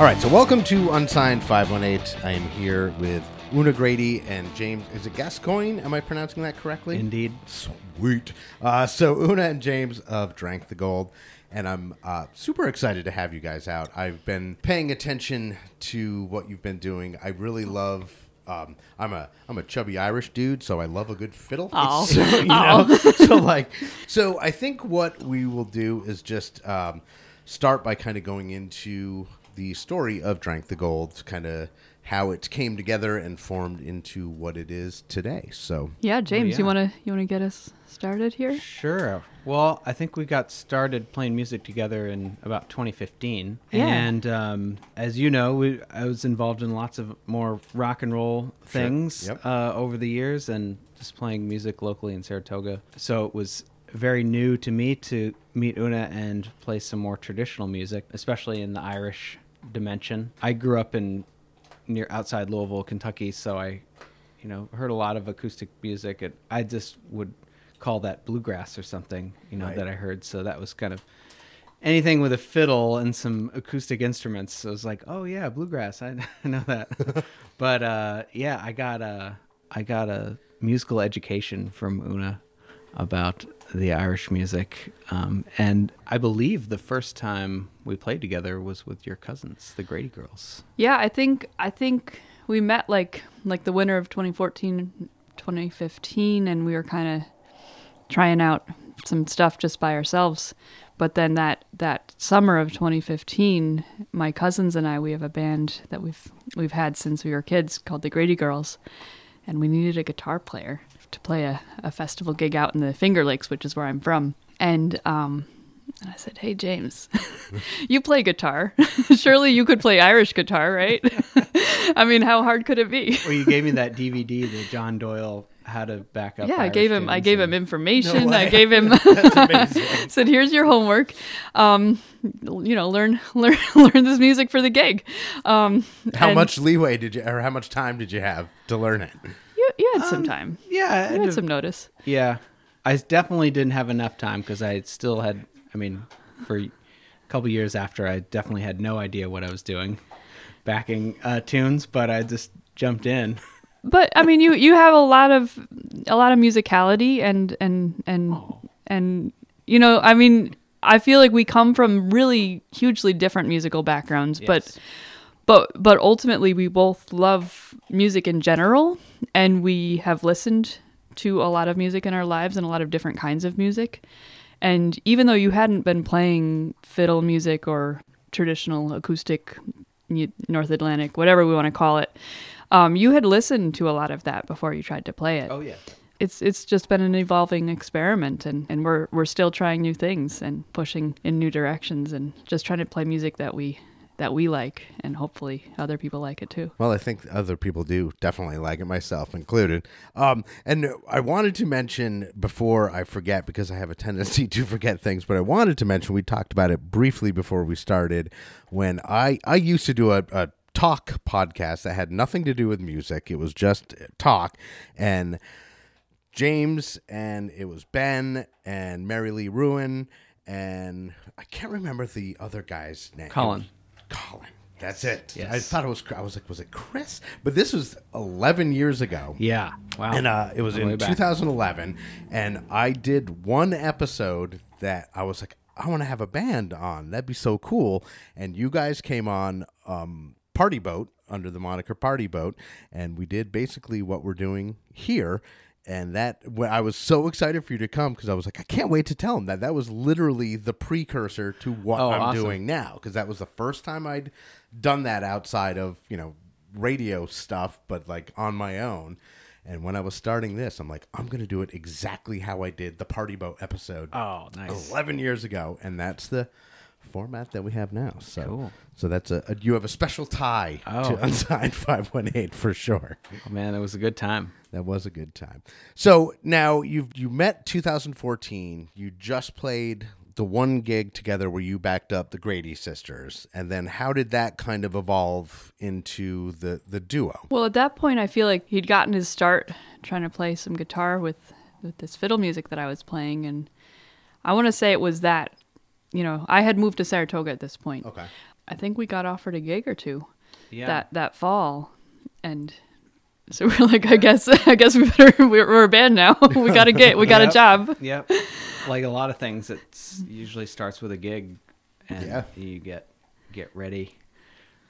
All right, so welcome to Unsigned 518. I am here with Oona Grady and James. Is it Gascoigne? Am I pronouncing that correctly? Indeed. Sweet. Uh, so Oona and James of Drank the Gold, and I'm uh, super excited to have you guys out. I've been paying attention to what you've been doing. I really love. Um, I'm a I'm a chubby Irish dude, so I love a good fiddle. Aw. So, you know, so like, so I think what we will do is just um, start by kind of going into the story of Drank the Gold, kind of how it came together and formed into what it is today. So Yeah, James, you yeah. wanna you wanna get us started here? Sure. Well, I think we got started playing music together in about 2015, Yeah. and um, as you know, we, I was involved in lots of more rock and roll things Yep. uh, over the years, and just playing music locally in Saratoga. So it was very new to me to meet Oona and play some more traditional music, especially in the Irish dimension. I grew up in near outside Louisville, Kentucky, so I, you know, heard a lot of acoustic music. And I just would call that bluegrass or something, you know, Right. that I heard. So that was kind of anything with a fiddle and some acoustic instruments. So it was like, oh yeah, bluegrass. I, I know that. but uh, yeah, I got a I got a musical education from Oona about the Irish music, um, and I believe the first time we played together was with your cousins, the Grady Girls. Yeah, I think I think we met like like the winter of 2014, 2015, and we were kind of trying out some stuff just by ourselves. But then that that summer of 2015, my cousins and I we have a band that we've we've had since we were kids called the Grady Girls, and we needed a guitar player to play a, a festival gig out in the Finger Lakes, which is where I'm from. And um, and I said, "Hey James, you play guitar. Surely you could play Irish guitar, right? I mean, how hard could it be?" Well, you gave me that DVD, the John Doyle How to Back Up. yeah, I gave him. I gave him information. No I gave him. that's amazing. said, "Here's your homework. Um, you know, learn learn learn this music for the gig." Um, how and much leeway did you, or how much time did you have to learn it? You, had some time. Yeah, You had some notice. Yeah, I definitely didn't have enough time because I still had. I mean, for a couple years after, I definitely had no idea what I was doing, backing uh, tunes. But I just jumped in. but I mean, you you have a lot of a lot of musicality and and and and you know, I mean, I feel like we come from really hugely different musical backgrounds, but but but ultimately we both love music in general, and we have listened to a lot of music in our lives and a lot of different kinds of music. And even though you hadn't been playing fiddle music or traditional acoustic North Atlantic, whatever we want to call it, um, you had listened to a lot of that before you tried to play it. Oh yeah. It's it's just been an evolving experiment, and, and we're we're still trying new things and pushing in new directions, and just trying to play music that we that we like, and hopefully other people like it too. Well, I think other people do definitely like it, myself included. Um, and I wanted to mention before I forget, because I have a tendency to forget things, but I wanted to mention we talked about it briefly before we started. When I I used to do a, a talk podcast that had nothing to do with music; it was just talk, and James and it was Ben and Mary Lee Ruin and I can't remember the other guy's name. Colin. Colin. That's it. Yes. I thought it was. I was like, was it Chris? But this was 11 years ago. Yeah. Wow. And uh, it was All the in 2011, and I did one episode that I was like, I want to have a band on. That'd be so cool. And you guys came on um, Party Boat under the moniker Party Boat, and we did basically what we're doing here. And that when I was so excited for you to come because I was like, I can't wait to tell him that that was literally the precursor to what Oh, I'm awesome. doing now because that was the first time I'd done that outside of you know radio stuff, but like on my own. And when I was starting this, I'm like, I'm gonna do it exactly how I did the Party Boat episode oh, nice. 11 years ago, and that's the format that we have now. So, Cool. so that's a, a you have a special tie Oh. to Unsigned 518 for sure. Oh, man, it was a good time. That was a good time. So now you've you met 2014. You just played the one gig together where you backed up the Grady sisters, and then how did that kind of evolve into the the duo? Well, at that point, I feel like he'd gotten his start trying to play some guitar with with this fiddle music that I was playing, and I want to say it was that. You know, I had moved to Saratoga at this point. Okay. I think we got offered a gig or two Yeah. that that fall, and so we're like, I guess I guess we better we're, we're a band now. we got a gig. We got Yep. a job. Yep. Like a lot of things, it usually starts with a gig, and Yeah. you get get ready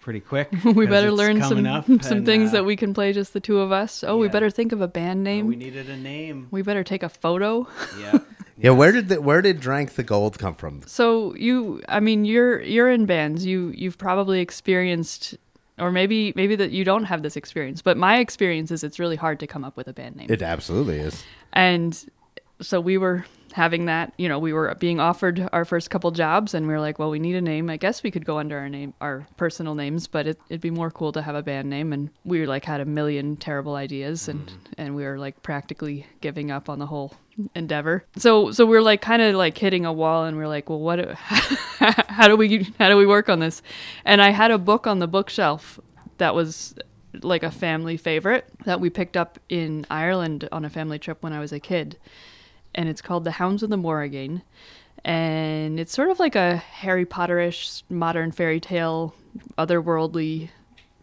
pretty quick. we better learn some up, some and, things uh, that we can play just the two of us. Oh, we better think of a band name. we we, needed a name. We better take a photo. Yeah. Yeah, where did the, where did Drank the Gold come from? So you, I mean, you're you're in bands. You you've probably experienced, or maybe maybe that you don't have this experience. But my experience is it's really hard to come up with a band name. It absolutely is. and so we were having that. You know, we were being offered our first couple jobs, and we were like, well, we need a name. I guess we could go under our name, our personal names, but it, it'd be more cool to have a band name. And we like had a million terrible ideas, and mm-hmm. and we were like practically giving up on the whole endeavor. So so we're like kind of like hitting a wall, and we're like, well, what? how do we how do we work on this? And I had a book on the bookshelf that was like a family favorite that we picked up in Ireland on a family trip when I was a kid. And it's called The Hounds of the Morrigan. And it's sort of like a Harry Potterish modern fairy tale, otherworldly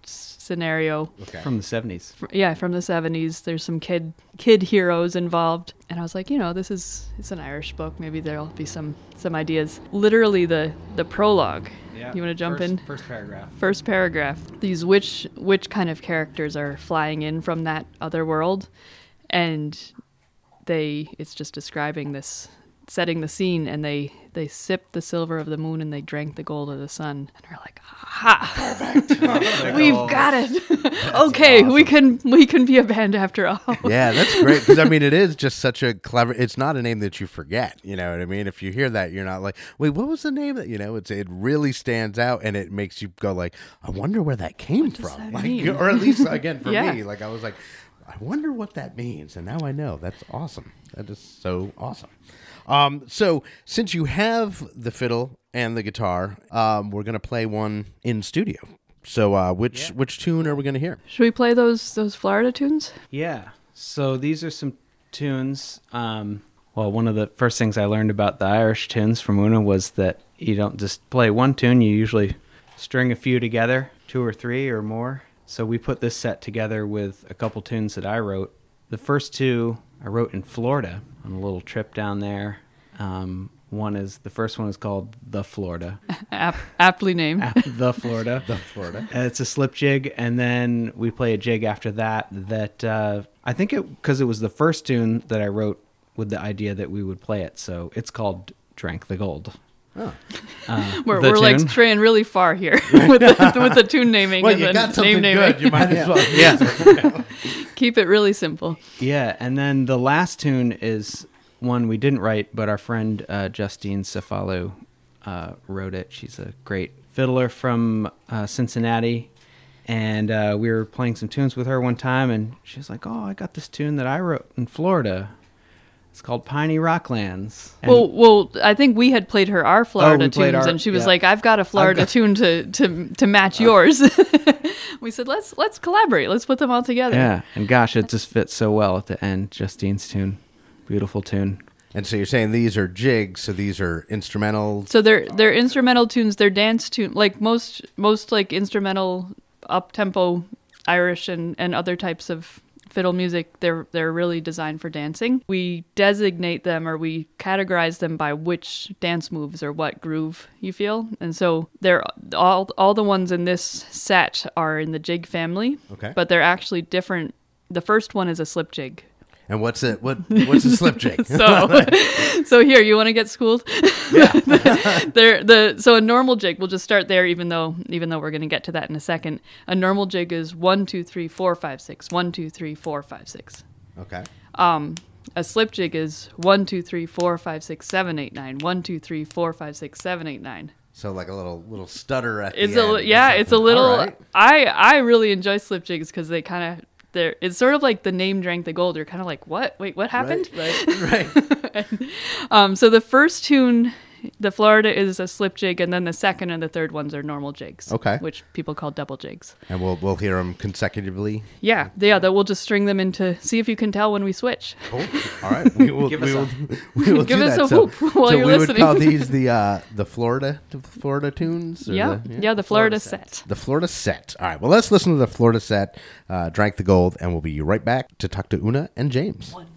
scenario. Okay. From the seventies. Yeah, from the 70s. There's some kid kid heroes involved. And I was like, you know, this is it's an Irish book. Maybe there'll be some some ideas. Literally the the prologue. Yeah. You want to jump First- in? First paragraph. first paragraph these which which kind of characters are flying in from that other world and they it's just describing this setting the scene and they they sipped the silver of the moon and they drank the gold of the sun and we're like ha we've got it okay we can we can be a band after all yeah, that's great because I mean, it is just such a clever. It's not a name that you forget. You know what I mean? If you hear that, you're not like, wait, what was the name that you know? It's it really stands out and it makes you go like, I wonder where that came does from. like, mean? or at least again for Yeah. me, like I was like, I wonder what that means, and now I know. That's awesome. That is so awesome. Um, so since you have the fiddle and the guitar, um, we're gonna play one in studio. So uh, which which tune are we gonna hear? should we play those those florida tunes Yeah. So these are some tunes. Um, well, one of the first things I learned about the Irish tunes from Oona was that you don't just play one tune, you usually string a few together, two or three or more. So we put this set together with a couple tunes that I wrote. The first two I wrote in Florida on a little trip down there. Um, one is the first one is called The Florida. Ap- aptly named the Florida. The Florida. Uh, it's a slip jig, and then we play a jig after that. That uh, I think it because it was the first tune that I wrote with the idea that we would play it. So it's called "Drank the Gold." Oh. Uh, we're, we're like tune. straying really far here with the, with the tune naming Well, and you the got something name good. naming. You might as well. yeah, Keep it really simple. yeah, and then the last tune is one we didn't write, but our friend uh, Justine Cefalu uh, wrote it. She's a great fiddler from uh, Cincinnati. And uh, we were playing some tunes with her one time, and she was like, "Oh, I got this tune that I wrote in Florida. It's called Piney Rocklands." And- well, well, I think we had played her our oh, Florida we played tunes, our- and she was yeah. like, "I've got a Florida got- tune to to to match oh. yours." we said, "Let's let's collaborate. Let's put them all together." yeah, and gosh, it just fits so well at the end. Justine's tune, beautiful tune. And so you're saying these are jigs, so these are instrumental. So they're they're instrumental tunes. They're dance tune like most most like instrumental up tempo Irish and and other types of fiddle music. They're they're really designed for dancing. We designate them or we categorize them by which dance moves or what groove you feel. And so they're all all the ones in this set are in the jig family. Okay. But they're actually different. The first one is a slip jig. And what's it? What what's a slip jig? So, so here you want to get schooled. Yeah. there, the so a normal jig. We'll just start there, even though even though we're going to get to that in a second. A normal jig is one, two, three, four, five, six. One, two, three, four, five, six. okay. Um, a slip jig is one, two, three, four, five, six, seven, eight, nine. One, two, three, four, five, six, seven, eight, nine. So like a little little stutter at It's the a end. yeah, it's a little. Right. I I really enjoy slip jigs because they kind of they're. It's sort of like the name drank the gold. You're kind of like, what? Wait, what happened? Right, right, right. Um, so the first tune The Florida is a slip jig, and then the second and the third ones are normal jigs. Okay. Which people call double jigs. And we'll we'll hear them consecutively. Yeah, yeah. That we'll just string them into. See if you can tell when we switch. Cool. All right. We will. Give we us will, a- we will Give do us that. a so, whoop while so you're we would call these the uh, the Florida the Florida tunes. or Yeah, the- yeah. the Florida, Florida set. set. The Florida set. All right. Well, let's listen to the Florida set. Uh, Drank the gold, and we'll be right back to talk to Oona and James. Thank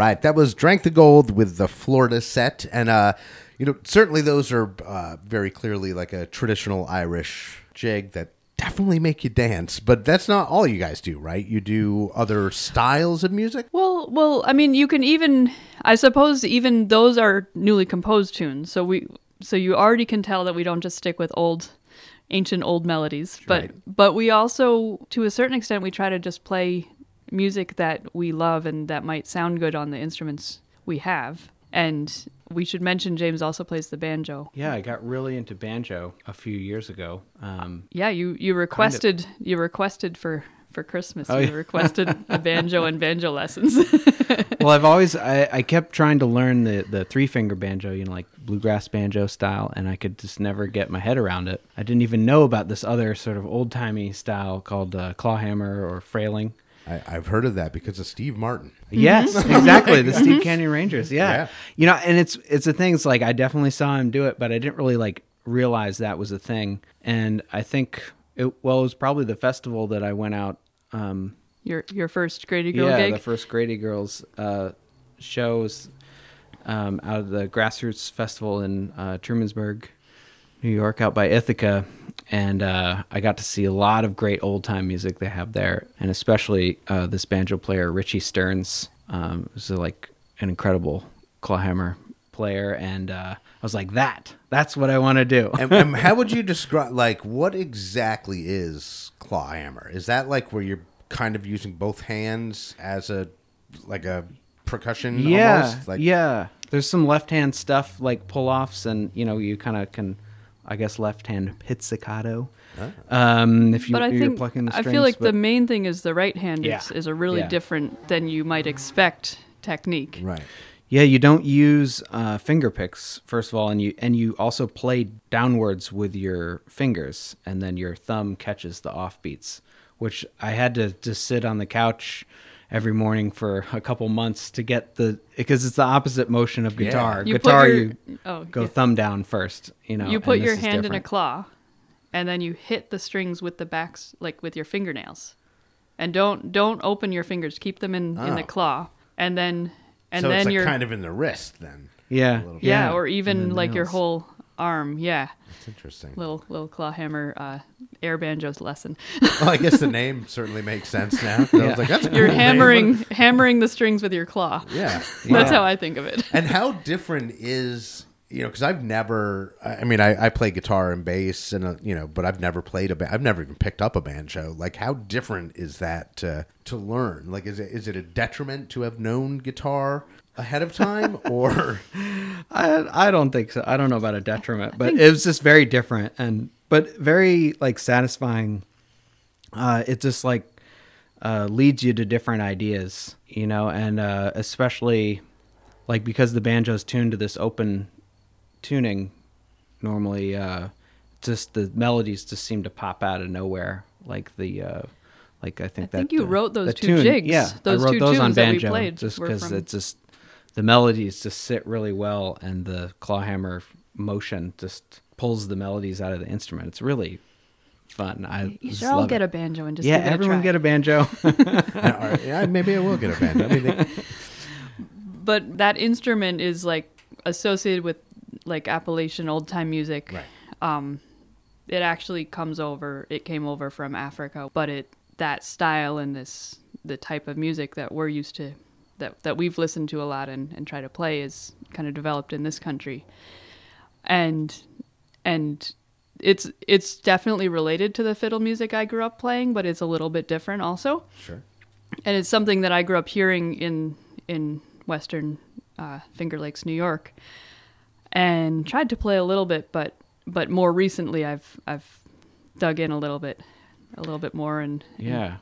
right, that was Drank the Gold with the Florida set, and uh, you know certainly those are uh, very clearly like a traditional Irish jig that definitely make you dance. But that's not all you guys do, right? You do other styles of music. Well, well, I mean, you can even, I suppose, even those are newly composed tunes. So we, so you already can tell that we don't just stick with old, ancient old melodies, but right. but we also, to a certain extent, we try to just play music that we love and that might sound good on the instruments we have. And we should mention James also plays the banjo. Yeah, I got really into banjo a few years ago. Um, Yeah, you you requested you requested for for Christmas. Oh, you yeah. requested a banjo and banjo lessons. well, I've always I, I kept trying to learn the the three finger banjo, you know, like bluegrass banjo style, and I could just never get my head around it. I didn't even know about this other sort of old timey style called uh, clawhammer or frailing. I, I've heard of that because of Steve Martin. Yes, exactly. The Steep Canyon Rangers. Yeah. Yeah. You know, and it's it's a thing. It's like I definitely saw him do it, but I didn't really like realize that was a thing. And I think it well, it was probably the festival that I went out. Um, your your first Grady Girl yeah, gig. the first Grady Girls uh, shows um, out of the Grassroots Festival in uh, Trumansburg, New York, out by Ithaca, and uh, I got to see a lot of great old time music they have there, and especially uh, this banjo player Richie Stearns, um, who's like an incredible clawhammer player, and uh, I was like, that, that's what I want to do. and, and how would you describe like what exactly is clawhammer? Is that like where you're kind of using both hands as a like a percussion? yeah, almost? Like, yeah. There's some left hand stuff like pull offs, and you know you kind of can, I guess, left hand pizzicato. Um, if you, but I you're think plucking the strings. I feel like but- the main thing is the right hand Yeah. is, is a really Yeah. different than you might expect technique. Right. Yeah, you don't use uh, finger picks first of all, and you and you also play downwards with your fingers, and then your thumb catches the offbeats. Which I had to just sit on the couch every morning for a couple months to get the because it's the opposite motion of Yeah. guitar. You guitar, your- you oh, go yeah. thumb down first. You know, you put your hand in a claw, and then you hit the strings with the backs, like with your fingernails, and don't don't open your fingers. Keep them in in the Oh. claw, and then and so then it's like you're kind of in the wrist then. Yeah, yeah, or even the like your whole arm. Yeah, That's interesting. little little claw hammer uh, air banjos lesson. well, I guess the name certainly makes sense now. 'cause I was like, that's a You're cool name. hammering hammering the strings with your claw. Yeah. That's Yeah. how I think of it. And how different is you know? Because I've never. I I mean, I, I play guitar and bass, and uh, you know, but I've never played a. Ba- I've never even picked up a banjo. Like, how different is that to to learn? Like, is it is it a detriment to have known guitar ahead of time, or I I don't think so. I don't know about a detriment, but it was just very different and but very like satisfying. Uh, it just like uh, leads you to different ideas, you know, and uh, especially like because the banjo's tuned to this open tuning, normally uh, just the melodies just seem to pop out of nowhere, like the. Uh, like I think that I think you uh, wrote those two tune- jigs. Yeah, Those I wrote two those on tunes that we banjo played just because from- it's just the melodies just sit really well, and the clawhammer motion just pulls the melodies out of the instrument. It's really fun. I You just should all get it. a banjo and just yeah, give it a everyone try. get a banjo. yeah, maybe I will get a banjo. I mean, they, but that instrument is like associated with like Appalachian old time music. Right. Um, it actually comes over. It came over from Africa, but it that style and this the type of music that we're used to, that that we've listened to a lot and and try to play is kind of developed in this country, and and it's it's definitely related to the fiddle music I grew up playing, but it's a little bit different also. Sure. and it's something that I grew up hearing in in Western uh, Finger Lakes, New York, and tried to play a little bit, but but more recently I've I've dug in a little bit, a little bit more, and yeah, we're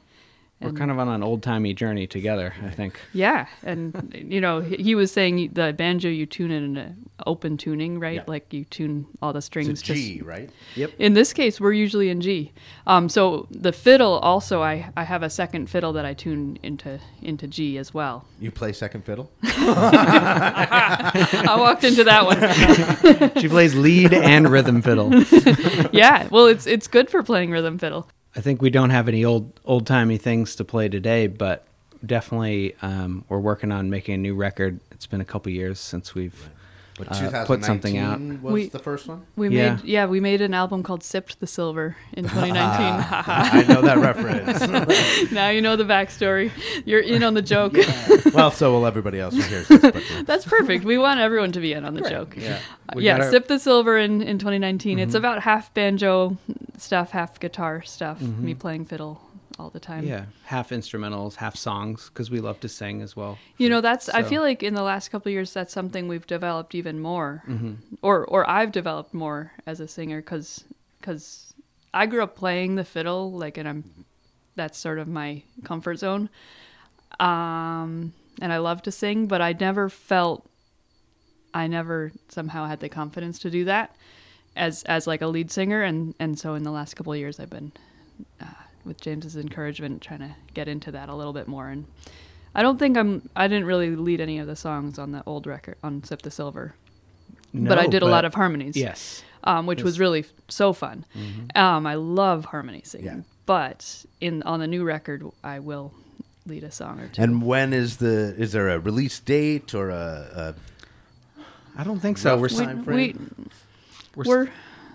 And- We're kind of on an old timey journey together. I think. yeah, and you know he he was saying the banjo you tune it in an open tuning, right? Yeah. Like you tune all the It's strings a just G, right? Yep. In this case, we're usually in G. Um, so the fiddle also, I, I have a second fiddle that I tune into into G as well. You play second fiddle? I walked into that one. She plays lead and rhythm fiddle. yeah, well, it's it's good for playing rhythm fiddle. I think we don't have any old old timey things to play today, but definitely um, we're working on making a new record. It's been a couple years since we've But uh, put something out. was We- the first one. We Yeah. made yeah, we made an album called Sipped the Silver in 2019. I know that reference. now you know the backstory. You're in on the joke. well, so will everybody else who hears this. That's perfect. We want everyone to be in on the joke. yeah Uh, we yeah, got our- Sip the Silver in, in 2019. It's about half banjo stuff, half guitar stuff, me playing fiddle all the time. yeah half instrumentals, half songs because we love to sing as well. You know, that's I feel like in the last couple of years that's something we've developed even more. Mm-hmm. Or or I've developed more as a singer cuz cuz I grew up playing the fiddle like and I'm that's sort of my comfort zone. Um and I love to sing, but I never felt I never somehow had the confidence to do that as as like a lead singer and and so in the last couple of years I've been uh, with James's encouragement trying to get into that a little bit more and I don't think I'm I didn't really lead any of the songs on the old record on Sip the Silver but I No, did a lot of harmonies yes. um, which was really f- so fun um, I love harmony singing Yeah. but in on the new record I will lead a song or two and when is the? Is there a release date or a? I don't think so. We're line. s- we, we, frame? we're, s- we're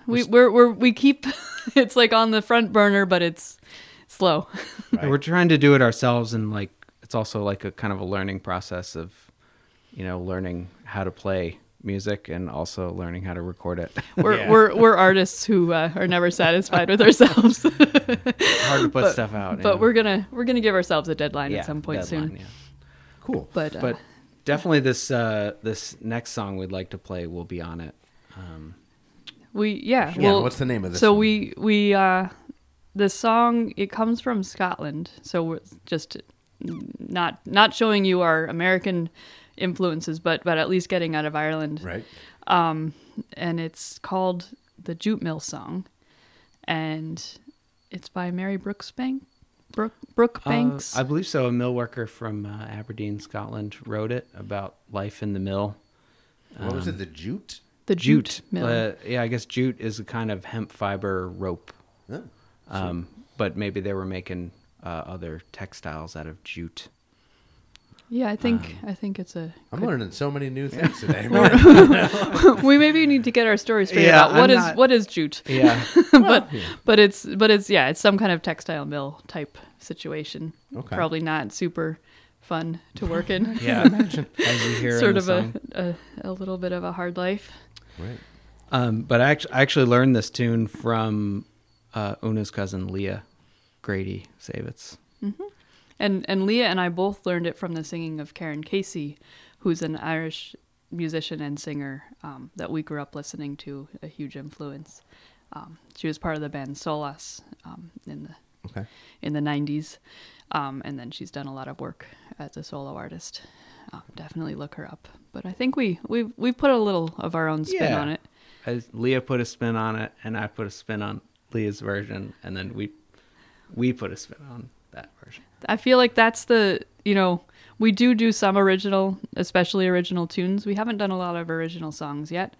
we we're, we're we keep it's like on the front burner but it's slow Right. we're trying to do it ourselves and like it's also like a kind of a learning process of you know learning how to play music and also learning how to record it. we're Yeah. we're, we're artists who uh, are never satisfied with ourselves Hard to put But- stuff out. but know. we're gonna we're gonna give ourselves a deadline Yeah, at some point deadline, soon yeah. Cool. but uh, But definitely this uh, this next song we'd like to play will be on it. Um, we yeah, Yeah, well what's the name of this so one? we we uh the song it comes from scotland so we're just not not showing you our american influences but but at least getting out of ireland right. and it's called the jute mill song and it's by mary brooksbank Brook, Brooke uh, Banks. I believe so. A mill worker from uh, Aberdeen, Scotland, wrote it about life in the mill. What was it? The jute. the jute, mill. Uh, yeah, I guess jute is a kind of hemp fiber rope. Oh. Um, but maybe they were making uh, other textiles out of jute. yeah, I think um, I think it's a. I'm good- learning so many new things today. man. we maybe need to get our story straight Yeah, about what I'm is not- what is jute. Yeah. but but it's but it's yeah, it's some kind of textile mill type situation. Okay. Probably not super fun to work in. yeah. As you hear sort of a, a a little bit of a hard life. right. Um, but I actually, I actually learned this tune from uh, Oona's cousin Leah Grady Savitz. And and Leah and I both learned it from the singing of Karen Casey, who's an Irish musician and singer um, that we grew up listening to, a huge influence. Um, she was part of the band Solas um, in the Okay. in the 90s. Um, and then she's done a lot of work as a solo artist. Um, definitely look her up. But I think we we we put a little of our own spin Yeah. on it. As Leah put a spin on it, and I put a spin on Leah's version, and then we we put a spin on that version. I feel like that's the you know we do do some original, especially original tunes. We haven't done a lot of original songs yet,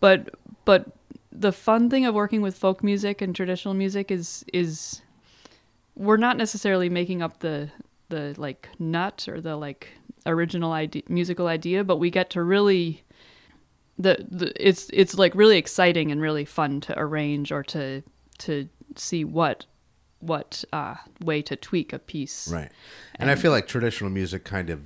but but the fun thing of working with folk music and traditional music is is we're not necessarily making up the the like nut or the like original idea, musical idea, but we get to really the, the it's it's like really exciting and really fun to arrange or to to see what what uh, way to tweak a piece. Right. And I feel like traditional music kind of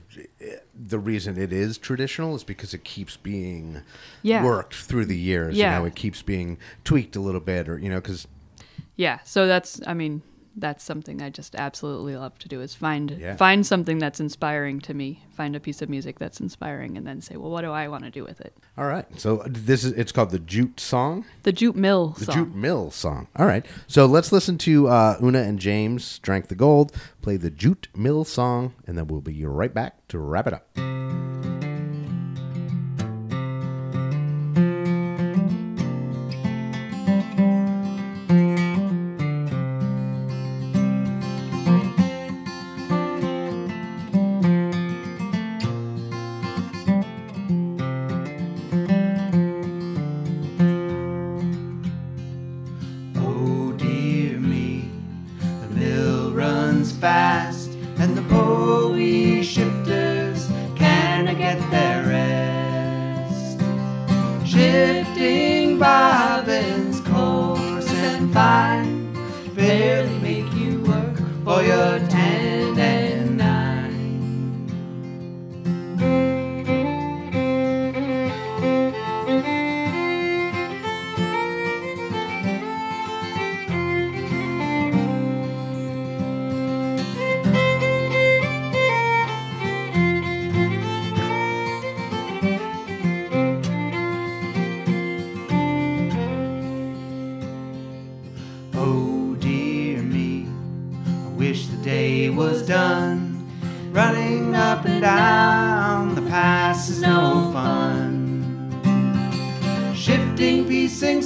the reason it is traditional is because it keeps being Yeah. worked through the years. Yeah. You know, it keeps being tweaked a little bit or, you know, because, Yeah. So that's I mean that's something I just absolutely love to do is find Yeah. find something that's inspiring to me, find a piece of music that's inspiring, and then say, well, what do I want to do with it? all right. So this is, it's called the Jute Song. The Jute Mill The song. Jute Mill song. All right. So let's listen to uh, Oona and James Drank the Gold play the Jute Mill song, and then we'll be right back to wrap it up.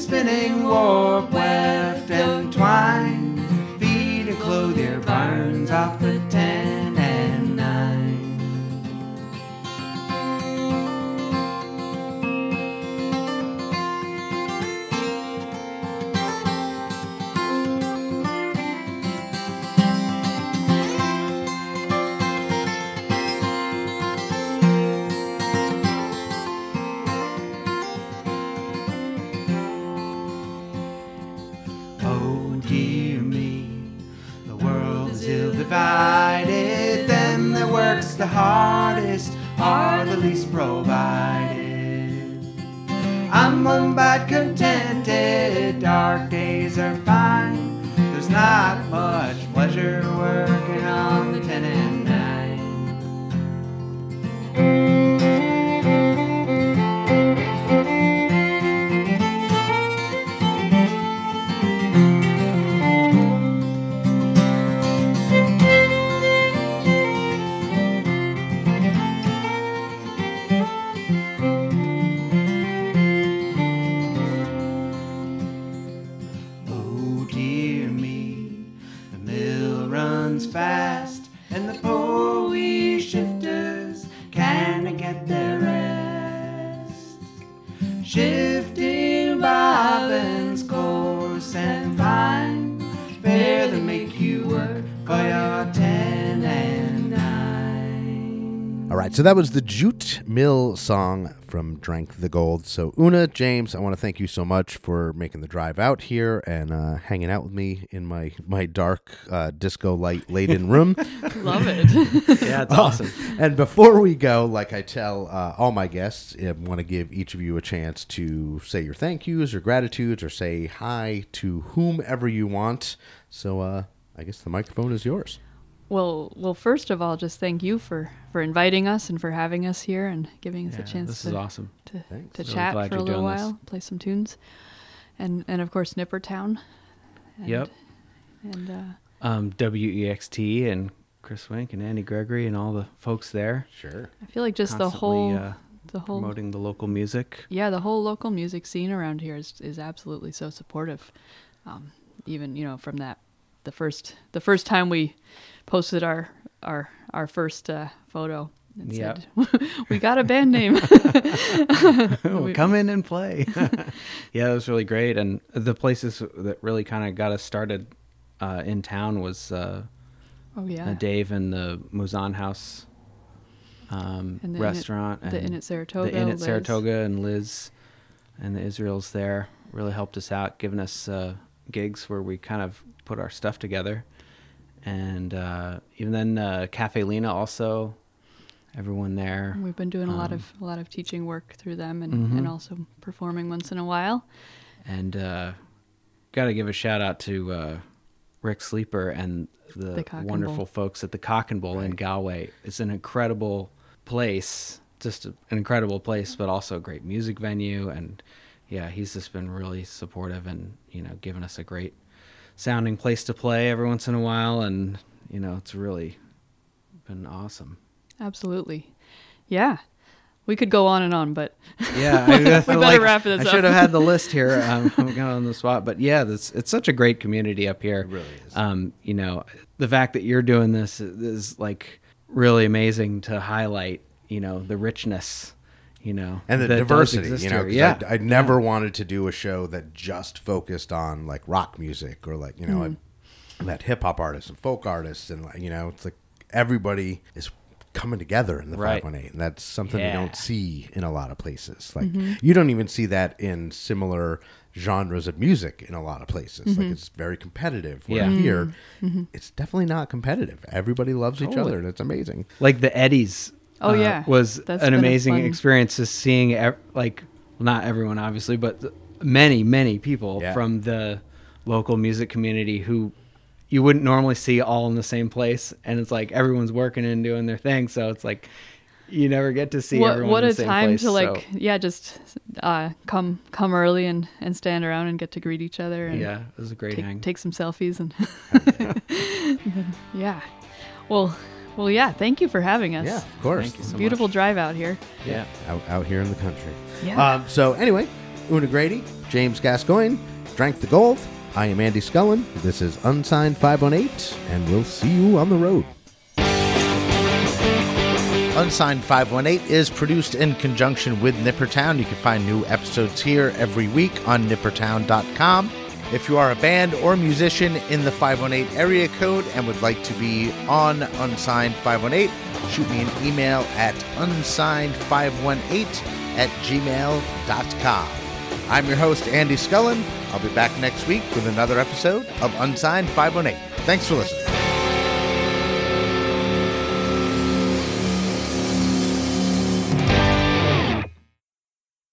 Spinning, warp, I'm but contented, dark days are fine. There's not much pleasure working on the ten and nine. So that was the Jute Mill song from Drank the Gold. So, Oona, James, I want to thank you so much for making the drive out here and uh, hanging out with me in my, my dark uh, disco light laden room. Love it. Yeah, it's awesome. and before we go, like I tell uh, all my guests, I want to give each of you a chance to say your thank yous or gratitudes or say hi to whomever you want. So, uh, I guess the microphone is yours. Well, well, first of all, just thank you for for inviting us and for having us here and giving us Yeah, a chance this to is awesome. to, Thanks. to Really chat glad for a little doing this. while, play some tunes, and and of course Nippertown. And, Yep. And uh, Um, WEXT and Chris Wienk and Andy Gregory and all the folks there. Sure. I feel like just the whole uh, the whole promoting the local music. yeah the whole local music scene around here is is absolutely so supportive. Um, even you know from that the first the first time we posted our our our first uh, photo. and Yep. said, "We got a band name." Oh, come in and play. yeah, it was really great. And the places that really kind of got us started uh, in town was uh, oh yeah, uh, Dave and the Mouzon House um, And the Inn at- restaurant. the and Inn at Saratoga. The Inn at Liz. Saratoga and Liz and the Israels there really helped us out, giving us uh, gigs where we kind of put our stuff together. And uh, even then, uh, Cafe Lena also, everyone there. We've been doing a lot Um, of a lot of teaching work through them, and, Mhm. and also performing once in a while. And uh, got to give a shout out to uh, Rick Sleeper and the, The and wonderful folks at the Cock and Bull in Galway. It's an incredible place, just an incredible place, but also a great music venue. And yeah, he's just been really supportive and you know giving us a great sounding place to play every once in a while. And you know, it's really been awesome. Absolutely, yeah. We could go on and on, but Yeah, I, I feel better like wrap this I up. should have had the list here. Um, I'm kind of on the spot, but yeah, this, it's such a great community up here. It really is. Um, you know, the fact that you're doing this is like really amazing to highlight. You know, the richness. You know, and the diversity, you know, yeah, I, I never wanted to do a show that just focused on like rock music or like you know, Mm. I, I hip hop artists and folk artists and like you know, it's like everybody is coming together in the Right. 518 and that's something you don't see in a lot of places. Like mm-hmm. you don't even see that in similar genres of music in a lot of places. Like mm-hmm. it's very competitive. Where Yeah. here. Mm-hmm. It's definitely not competitive. Everybody loves each other and it's amazing. Like the Eddies. Oh, uh, yeah. was That's an amazing fun- experience. Just seeing ev- like not everyone obviously, but th- many many people Yeah. from the local music community who you wouldn't normally see all in the same place, and it's like everyone's working and doing their thing. So it's like you never get to see what everyone what in a same time place, to like so, yeah just uh come come early and and stand around and get to greet each other and yeah, it was a great hang. take, take some selfies and then- yeah well well yeah thank you for having us yeah of course Thank you so beautiful much. drive out here Yeah. out, out here in the country Yeah. um, so anyway Oona grady james gascoigne drank the gold i am andy Scullin. this is unsigned 518 and we'll see you on the road Unsigned 518 is produced in conjunction with Nippertown. You can find new episodes here every week on nippertown.com. If you are a band or musician in the 518 area code and would like to be on Unsigned 518, shoot me an email at unsigned518 at gmail.com. I'm your host, Andy Scullin. I'll be back next week with another episode of Unsigned 518. Thanks for listening.